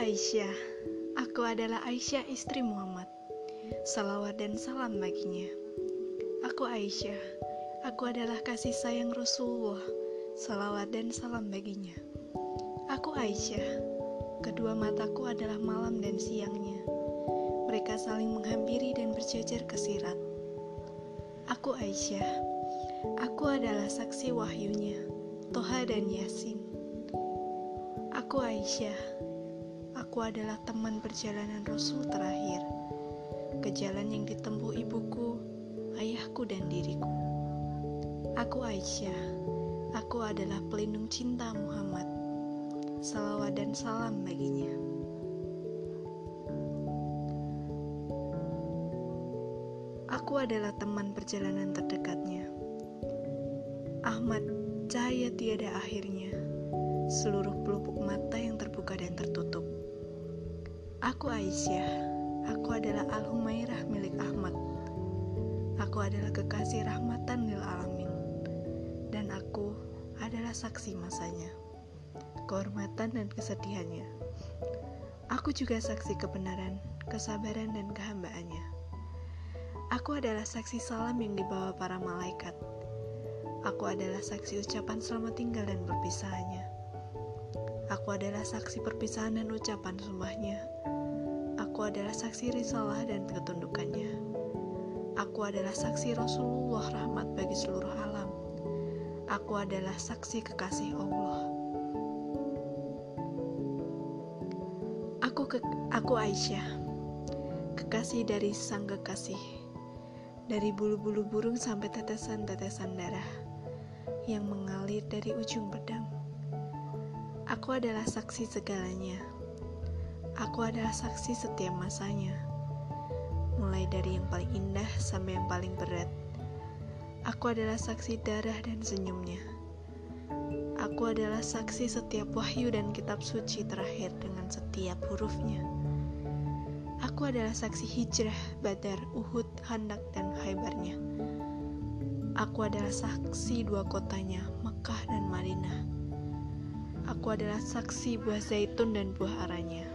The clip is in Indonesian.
Aisyah. Aku adalah Aisyah istri Muhammad. Salawat dan salam baginya. Aku Aisyah. Aku adalah kasih sayang Rasulullah. Salawat dan salam baginya. Aku Aisyah. Kedua mataku adalah malam dan siangnya. Mereka saling menghampiri dan berjajar ke sirat. Aku Aisyah. Aku adalah saksi wahyunya, Toha dan Yasin. Aku Aisyah. Aku adalah teman perjalanan Rasul terakhir. Ke jalan yang ditempuh ibuku, ayahku dan diriku. Aku Aisyah. Aku adalah pelindung cinta Muhammad. Salawat dan salam baginya. Aku adalah teman perjalanan terdekatnya. Ahmad, cahaya tiada akhirnya seluruh pelupuk mata yang tertutup. Aku Aisyah, aku adalah Al-Humairah milik Ahmad. Aku adalah kekasih rahmatan lil alamin. Dan aku adalah saksi masanya, kehormatan dan kesedihannya. Aku juga saksi kebenaran, kesabaran dan kehambaannya. Aku adalah saksi salam yang dibawa para malaikat. Aku adalah saksi ucapan selamat tinggal dan perpisahannya. Aku adalah saksi perpisahan dan ucapan sumpahnya. Aku adalah saksi risalah dan ketundukannya. Aku adalah saksi Rasulullah rahmat bagi seluruh alam. Aku adalah saksi kekasih Allah. Aku ke, aku Aisyah, kekasih dari sang kekasih. Dari bulu-bulu burung sampai tetesan-tetesan darah yang mengalir dari ujung pedang. Aku adalah saksi segalanya. Aku adalah saksi setiap masanya. Mulai dari yang paling indah sampai yang paling berat. Aku adalah saksi darah dan senyumnya. Aku adalah saksi setiap wahyu dan kitab suci terakhir dengan setiap hurufnya. Aku adalah saksi hijrah, badar, uhud, handak, dan khaybarnya. Aku adalah saksi dua kotanya, Mekah dan Madinah. Aku adalah saksi buah zaitun dan buah aranya.